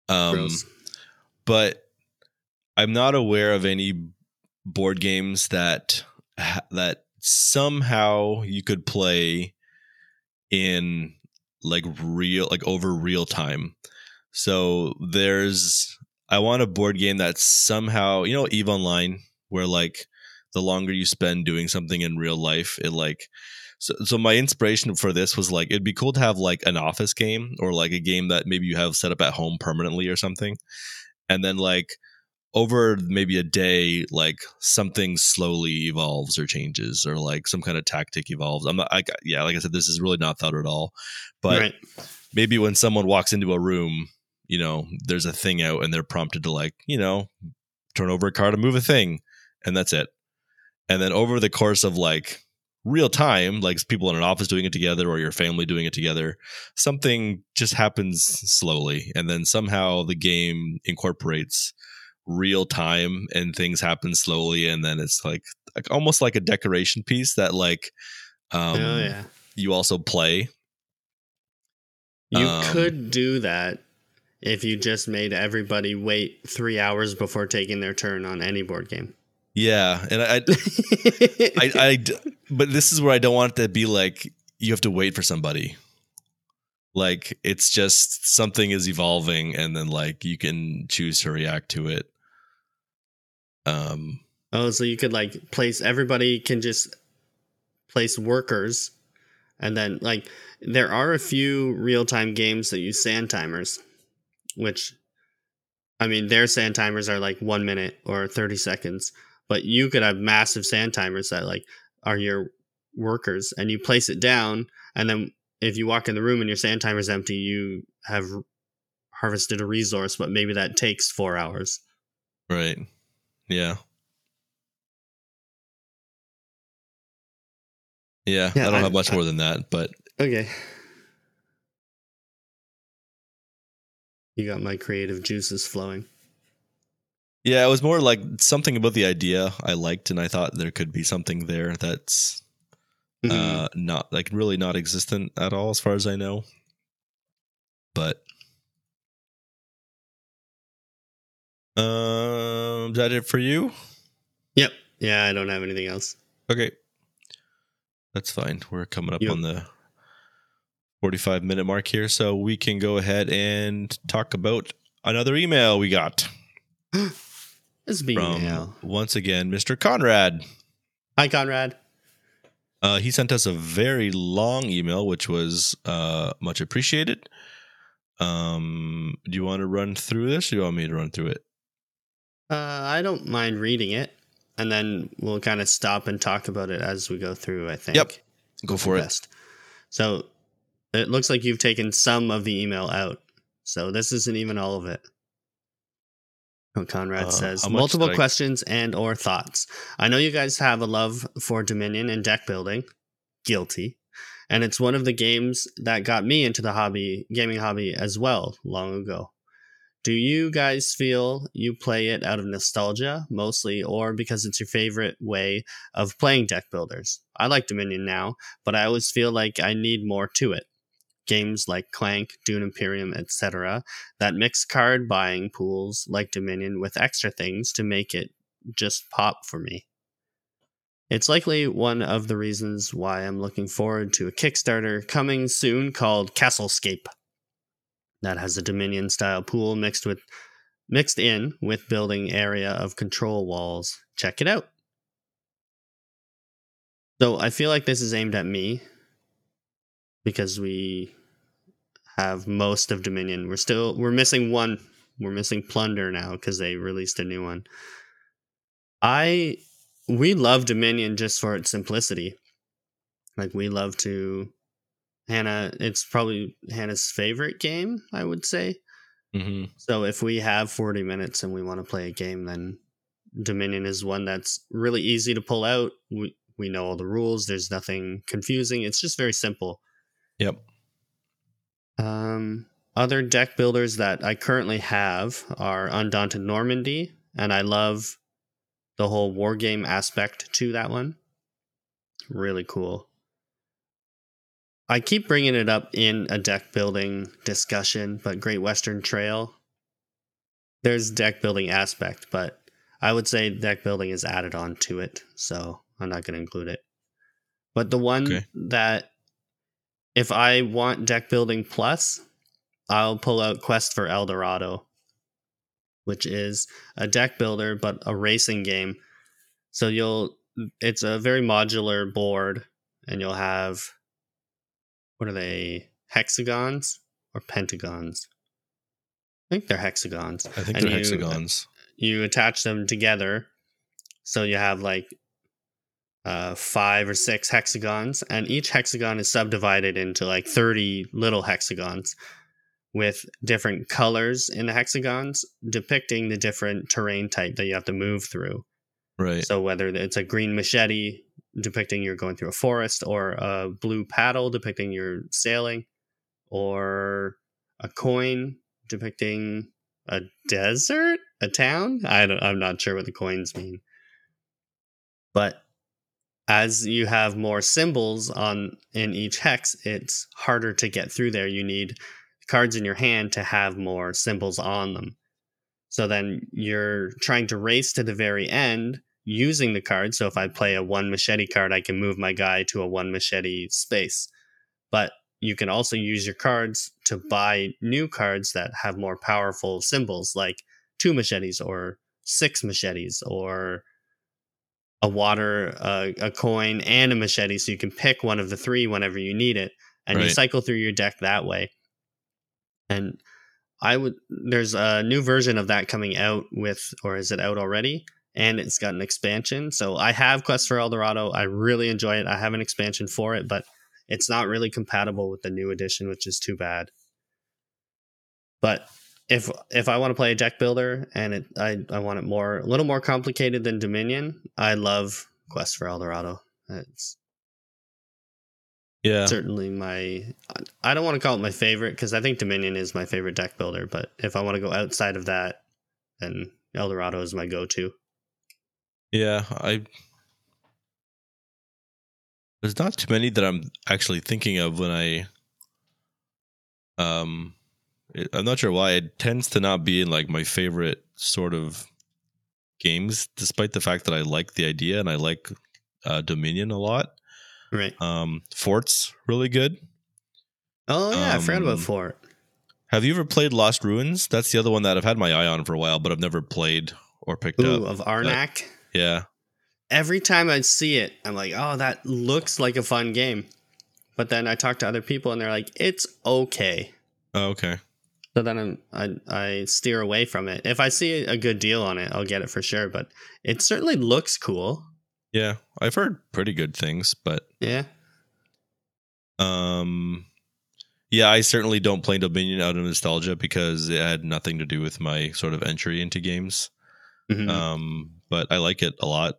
B: Um
C: Gross.
B: But I'm not aware of any board games that that somehow you could play in like real like over real time. So there's I want a board game that somehow, you know, Eve Online where like the longer you spend doing something in real life, it like so, so my inspiration for this was like it'd be cool to have like an office game or like a game that maybe you have set up at home permanently or something and then like over maybe a day like something slowly evolves or changes or like some kind of tactic evolves. I'm not I, yeah like i said this is really not thought at all. But
C: right.
B: maybe when someone walks into a room you know there's a thing out and they're prompted to like you know turn over a card and move a thing and that's it. And then over the course of like real time like people in an office doing it together or your family doing it together something just happens slowly and then somehow the game incorporates real time and things happen slowly and then it's like, like almost like a decoration piece that like um
C: oh yeah
B: you also play
C: You
B: Um,
C: could do that if you just made everybody wait three hours before taking their turn on any board game.
B: Yeah and I, I, [LAUGHS] but this is where I don't want it to be like you have to wait for somebody. Like it's just something is evolving, and then like you can choose to react to it. Um.
C: oh, so you could like place everybody can just place workers, and then like there are a few real time games that use sand timers, which I mean, their sand timers are like one minute or 30 seconds, but you could have massive sand timers that like are your workers and you place it down. And then if you walk in the room and your sand timer's empty, you have harvested a resource, but maybe that takes four hours.
B: Right. Yeah. Yeah,
C: Yeah,
B: I don't
C: I-
B: have much
C: I-
B: more than that, but
C: Okay. You got my creative juices flowing.
B: Yeah, it was more like something about the idea I liked, and I thought there could be something there that's
C: Mhm.
B: uh not like really not existent at all, as far as I know. But um, is that it for you?
C: yep. Yeah, I don't have anything else.
B: Okay. That's fine. We're coming up
C: You-
B: on the 45 minute mark here, so we can go ahead and talk about another email we got [GASPS] [GASPS]
C: This being
B: from
C: now.
B: once again Mr. Conrad.
C: Hi, Conrad.
B: Uh, he sent us a very long email, which was uh, much appreciated. Um, do you want to run through this, or do you want me to run through it?
C: Uh, I don't mind reading it, and then we'll kind of stop and talk about it as we go through. I think.
B: Yep. Go for it.
C: Best. So it looks like you've taken some of the email out. So this isn't even all of it. Oh, Conrad
B: Uh,
C: says multiple
B: I-
C: questions and or thoughts. I know you guys have a love for Dominion and deck building. Guilty. And it's one of the games that got me into the hobby, gaming hobby as well, long ago. Do you guys feel you play it out of nostalgia mostly, or because it's your favorite way of playing deck builders? I like Dominion now, but I always feel like I need more to it. Games like Clank, Dune Imperium, etc., that mix card buying pools like Dominion with extra things to make it just pop for me. It's likely one of the reasons why I'm looking forward to a Kickstarter coming soon called Castlescape. That has a Dominion style pool mixed with mixed in with building area of control walls. Check it out. So I feel like this is aimed at me because we have most of Dominion. We're still we're missing one. We're missing Plunder now because they released a new one. I we love Dominion just for its simplicity. Like we love to Hannah it's probably Hannah's favorite game, I would say.
B: Mm-hmm.
C: So if we have 40 minutes and we want to play a game, then Dominion is one that's really easy to pull out. We we know all the rules. There's nothing confusing. It's just very simple.
B: Yep.
C: Um, other deck builders that I currently have are Undaunted Normandy, and I love the whole war game aspect to that one. Really cool. I keep bringing it up in a deck building discussion, but Great Western Trail, there's deck building aspect, but I would say deck building is added on to it, so I'm not going to include it. But the one
B: Okay.
C: that if I want deck building plus, I'll pull out Quest for Eldorado, which is a deck builder but a racing game. So you'll it's a very modular board and you'll have what are they? Hexagons or pentagons? I think they're hexagons
B: I think
C: And
B: they're
C: you-
B: hexagons.
C: you attach them together so you have like uh, five or six hexagons and each hexagon is subdivided into like 30 little hexagons with different colors in the hexagons depicting the different terrain type that you have to move through
B: Right.
C: so whether it's a green machete depicting you're going through a forest, or a blue paddle depicting you're sailing, or a coin depicting a desert, a town. I don't, I'm not sure what the coins mean, but as you have more symbols on in each hex, it's harder to get through there. You need cards in your hand to have more symbols on them. So then you're trying to race to the very end using the card. So if I play a one machete card, I can move my guy to a one machete space. But you can also use your cards to buy new cards that have more powerful symbols, like two machetes or six machetes or a water, uh, a coin, and a machete. So you can pick one of the three whenever you need it, and you cycle through your deck that way. And I would. There's a new version of that coming out with, or is it out already? And it's got an expansion. So I have Quest for El Dorado. I really enjoy it. I have an expansion for it, but it's not really compatible with the new edition, which is too bad. But if if I want to play a deck builder and it I, I want it more a little more complicated than Dominion, I love Quest for El Dorado. It's
B: Yeah.
C: certainly my I don't want to call it my favorite because I think Dominion is my favorite deck builder, but if I want to go outside of that, then El Dorado is my go-to.
B: Yeah, I there's not too many that I'm actually thinking of when I um it, I'm not sure why it tends to not be in like my favorite sort of games despite the fact that I like the idea and I like uh, Dominion a lot.
C: Right.
B: Um Fort's really good.
C: Oh yeah, I forgot about
B: Um,
C: Fort.
B: Have you ever played Lost Ruins? That's the other one that I've had my eye on for a while but I've never played or picked
C: Ooh,
B: up.
C: of Arnak.
B: Yeah.
C: Every time I see it, I'm like, oh, that looks like a fun game. But then I talk to other people and they're like, it's okay.
B: Oh, okay.
C: So then I'm, I I steer away from it. If I see a good deal on it, I'll get it for sure. But it certainly looks cool.
B: Yeah, I've heard pretty good things, but
C: Yeah.
B: Um, yeah, I certainly don't play Dominion out of nostalgia because it had nothing to do with my sort of entry into games.
C: Mhm.
B: Um, but I like it a lot.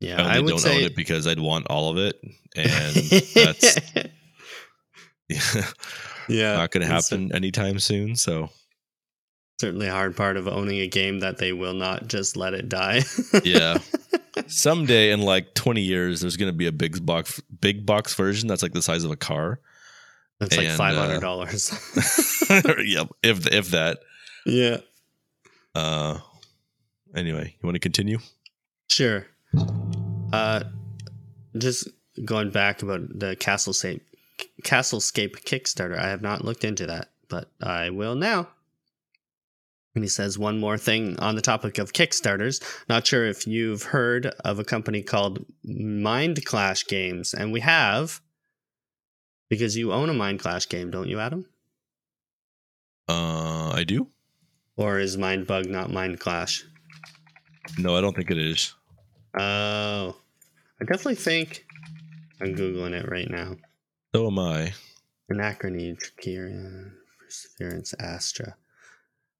C: yeah.
B: I
C: I would
B: don't
C: say
B: own it because I'd want all of it, [LAUGHS] and that's [LAUGHS] [LAUGHS]
C: yeah
B: not going to happen anytime soon. So
C: Certainly a hard part of owning a game that they will not just let it die.
B: yeah, [LAUGHS] someday in like twenty years, there's going to be a big box, big box version that's like the size of a car.
C: That's like
B: And, uh,
C: five hundred dollars. [LAUGHS]
B: yep, if if that.
C: yeah.
B: Uh, anyway, you want to continue?
C: Sure. Uh, just going back about the Castlescape, Castlescape Kickstarter. I have not looked into that, but I will now. And he says one more thing on the topic of Kickstarters. Not sure if you've heard of a company called Mind Clash Games, and we have because you own a Mind Clash game, don't you, Adam?
B: Uh, I do.
C: Or is Mind Bug not Mind Clash?
B: No, I don't think it is.
C: Oh, I definitely think I'm googling it right now.
B: So am I.
C: Anachrony, Trickerion, Perseverance, Astra.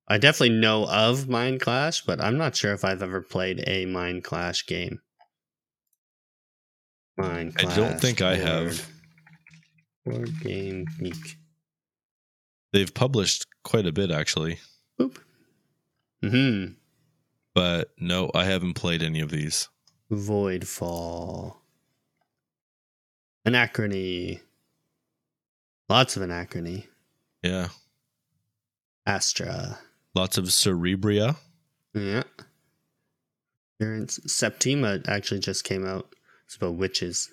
C: I definitely know of Mind Clash, but I'm not sure if I've ever played a Mind Clash game. Mind Clash.
B: I don't think I have.
C: Board Game Geek.
B: They've published quite a bit actually,
C: Boop. Hmm.
B: but no, I haven't played any of these.
C: Voidfall. Anachrony. Lots of Anachrony.
B: Yeah,
C: Astra.
B: lots of Cerebria.
C: Yeah. Septima actually just came out. It's about witches.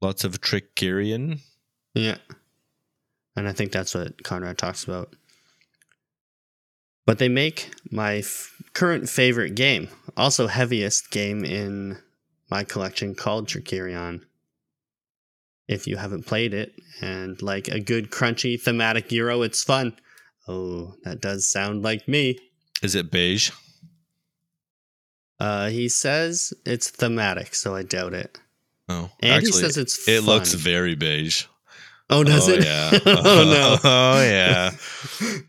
B: Lots of Trickerion.
C: Yeah. And I think that's what Conrad talks about. But they make my f- current favorite game, also heaviest game in my collection called Trickerion. If you haven't played it and like a good crunchy thematic Euro, it's fun. Oh, that does sound like me.
B: Is it beige?
C: Uh, he says it's thematic, so I doubt it.
B: Oh,
C: And
B: actually,
C: he says it's
B: it
C: fun.
B: looks very beige.
C: Oh, does
B: oh,
C: it?
B: Yeah. [LAUGHS]
C: oh no. [LAUGHS]
B: oh yeah. [LAUGHS]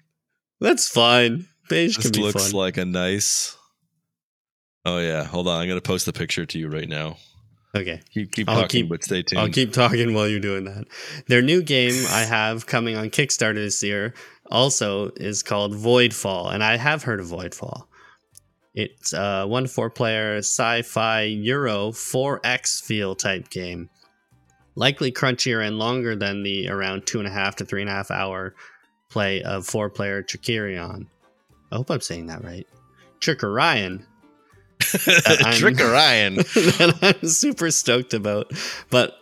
C: That's fine. Beige
B: This
C: can be fun.
B: looks
C: fun.
B: like a nice. Oh yeah. Hold on. I'm gonna post the picture to you right now.
C: Okay.
B: Keep keep
C: I'll
B: talking,
C: keep-
B: but stay tuned.
C: I'll keep talking while you're doing that. Their new game I have coming on Kickstarter this year also is called Voidfall, and I have heard of Voidfall. It's a one to four player sci fi Euro 4X feel type game. Likely crunchier and longer than the around two and a half to three and a half hour play of four player Trickerion. I hope I'm saying that right. Trickerion.
B: Trick Orion. [LAUGHS]
C: that I'm super stoked about. But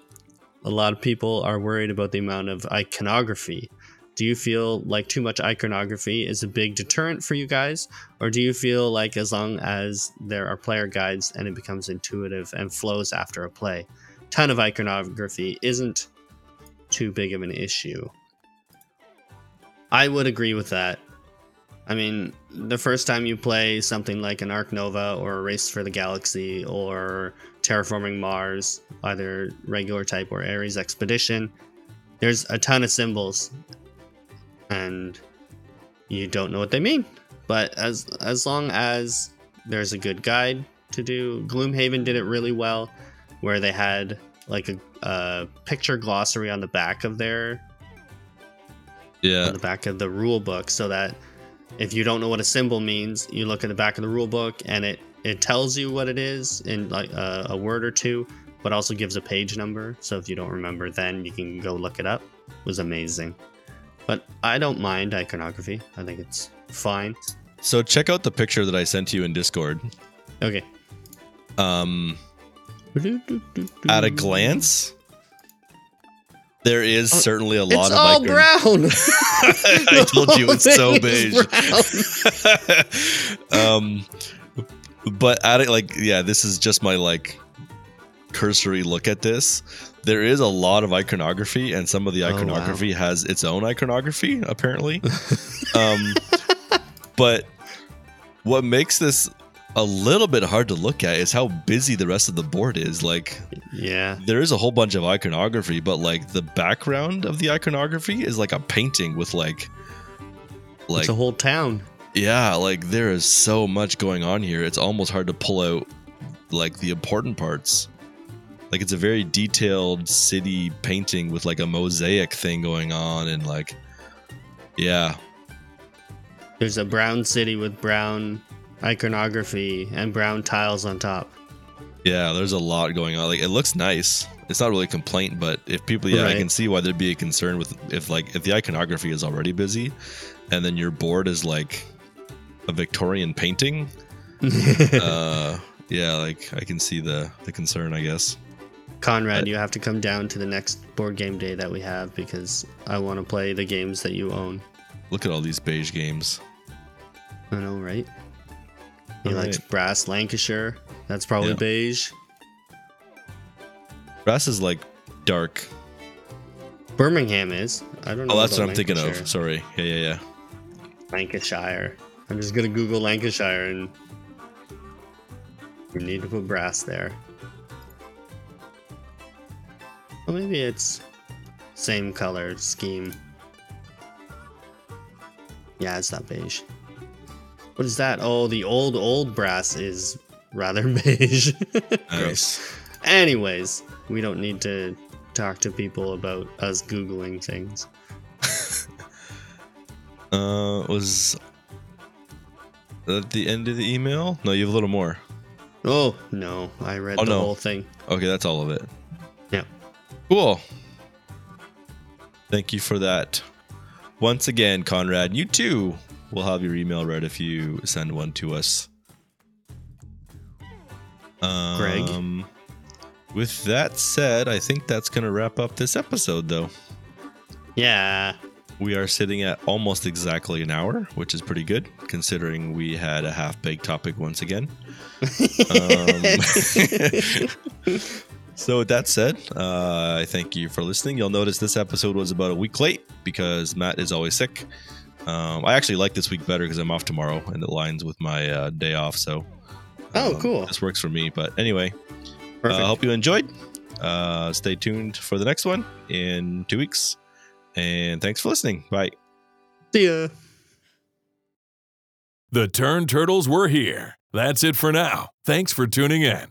C: a lot of people are worried about the amount of iconography. Do you feel like too much iconography is a big deterrent for you guys? Or do you feel like as long as there are player guides and it becomes intuitive and flows after a play, ton of iconography isn't too big of an issue? I would agree with that. I mean, the first time you play something like an Ark Nova or a Race for the Galaxy or Terraforming Mars, either regular type or Ares Expedition, there's a ton of symbols and you don't know what they mean. But as as long as there's a good guide to do, Gloomhaven did it really well where they had like a, a picture glossary on the back of their
B: Yeah.
C: on the back of the rule book so that if you don't know what a symbol means, you look at the back of the rule book and it it tells you what it is in like uh, a word or two, but also gives a page number. So if you don't remember, then you can go look it up. It was amazing, but I don't mind iconography. I think it's fine.
B: So check out the picture that I sent you in Discord.
C: Okay.
B: Um, [LAUGHS] at a glance, there is certainly a lot
C: it's
B: of
C: all
B: icon-
C: brown. [LAUGHS] [LAUGHS]
B: I told you it's so
C: whole thing is
B: beige. [LAUGHS] um, but at it, like, yeah, this is just my like cursory look at this. There is a lot of iconography, and some of the
C: Oh, wow.
B: iconography has its own iconography, apparently. um, but what makes this a little bit hard to look at is how busy the rest of the board is. Like,
C: yeah.
B: there is a whole bunch of iconography, but like the background of the iconography is like a painting with like, like
C: it's a whole town.
B: yeah, like there is so much going on here. It's almost hard to pull out like the important parts. Like it's a very detailed city painting with like a mosaic thing going on and like yeah.
C: There's a brown city with brown iconography and brown tiles on top.
B: Yeah, there's a lot going on. Like it looks nice. It's not really a complaint, but if people yeah, I can see why there'd be a concern with if like if the iconography is already busy and then your board is like a Victorian painting, [LAUGHS] uh yeah, like I can see the the concern, I guess.
C: Conrad, you have to come down to the next board game day that we have because I want to play the games that you own.
B: Look at all these beige games.
C: I know, right? He
B: All
C: likes
B: right.
C: brass Lancashire. That's probably
B: Yeah.
C: beige.
B: Brass is like dark.
C: Birmingham is. I don't oh, know.
B: Oh, that's what
C: about
B: I'm thinking
C: Lancashire.
B: of. Sorry. Yeah, yeah, yeah.
C: Lancashire. I'm just gonna Google Lancashire and we need to put brass there. Well, maybe it's same color scheme. Yeah, it's not beige. What is that? Oh, the old old brass is rather [LAUGHS] beige. Gross.
B: Nice.
C: Anyways, we don't need to talk to people about us googling things. [LAUGHS]
B: Uh, was that the end of the email? No, you have a little more.
C: Oh no, I read
B: Oh,
C: the
B: no.
C: whole thing.
B: Okay, that's all of it.
C: Yeah.
B: Cool. Thank you for that. Once again, Conrad, you too will have your email read if you send one to us.
C: Greg?
B: Um, With that said, I think that's going to wrap up this episode, though.
C: Yeah.
B: We are sitting at almost exactly an hour, which is pretty good considering we had a half baked topic once again. [LAUGHS] Um, [LAUGHS] so, with that said, uh, I thank you for listening. You'll notice this episode was about a week late because Matt is always sick. Um, I actually like this week better because I'm off tomorrow and it lines with my uh, day off. So,
C: Oh,
B: um,
C: cool.
B: This works for me. But anyway, I
C: Perfect.
B: hope you enjoyed. Uh, stay tuned for the next one in two weeks. And thanks for listening. Bye.
C: See ya.
A: The Turn Turtles were here. That's it for now. Thanks for tuning in.